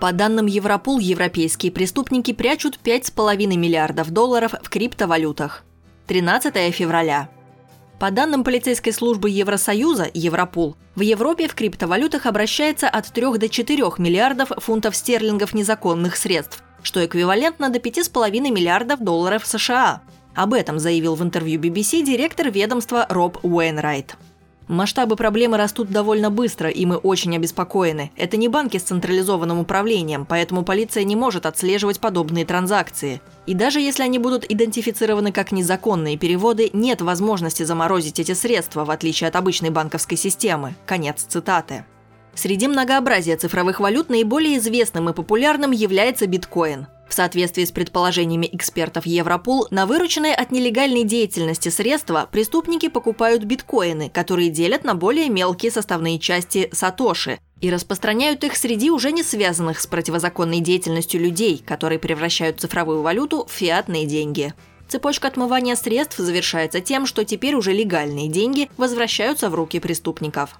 По данным Европол, европейские преступники прячут 5,5 миллиардов долларов в криптовалютах. 13 февраля. По данным полицейской службы Евросоюза, Европол, в Европе в криптовалютах обращается от 3 до 4 миллиардов фунтов стерлингов незаконных средств, что эквивалентно до 5,5 миллиардов долларов США. Об этом заявил в интервью BBC директор ведомства Роб Уэйнрайт. Масштабы проблемы растут довольно быстро, и мы очень обеспокоены. Это не банки с централизованным управлением, поэтому полиция не может отслеживать подобные транзакции. И даже если они будут идентифицированы как незаконные переводы, нет возможности заморозить эти средства, в отличие от обычной банковской системы. Конец цитаты. Среди многообразия цифровых валют наиболее известным и популярным является биткоин – в соответствии с предположениями экспертов Европол, на вырученные от нелегальной деятельности средства преступники покупают биткоины, которые делят на более мелкие составные части сатоши, и распространяют их среди уже не связанных с противозаконной деятельностью людей, которые превращают цифровую валюту в фиатные деньги. Цепочка отмывания средств завершается тем, что теперь уже легальные деньги возвращаются в руки преступников.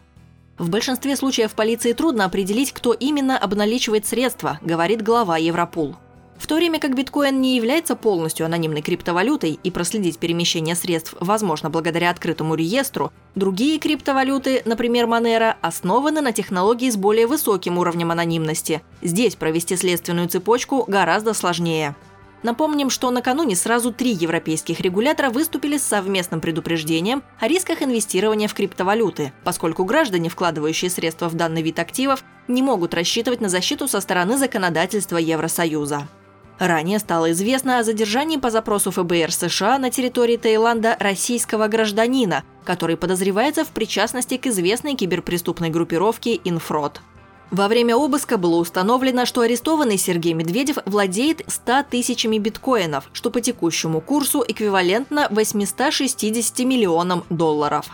В большинстве случаев полиции трудно определить, кто именно обналичивает средства, говорит глава Европол. В то время как биткоин не является полностью анонимной криптовалютой и проследить перемещение средств возможно благодаря открытому реестру, другие криптовалюты, например, Monero, основаны на технологии с более высоким уровнем анонимности. Здесь провести следственную цепочку гораздо сложнее. Напомним, что накануне сразу три европейских регулятора выступили с совместным предупреждением о рисках инвестирования в криптовалюты, поскольку граждане, вкладывающие средства в данный вид активов, не могут рассчитывать на защиту со стороны законодательства Евросоюза. Ранее стало известно о задержании по запросу ФБР США на территории Таиланда российского гражданина, который подозревается в причастности к известной киберпреступной группировке «Инфрод». Во время обыска было установлено, что арестованный Сергей Медведев владеет 100 тысячами биткоинов, что по текущему курсу эквивалентно 860 миллионам долларов.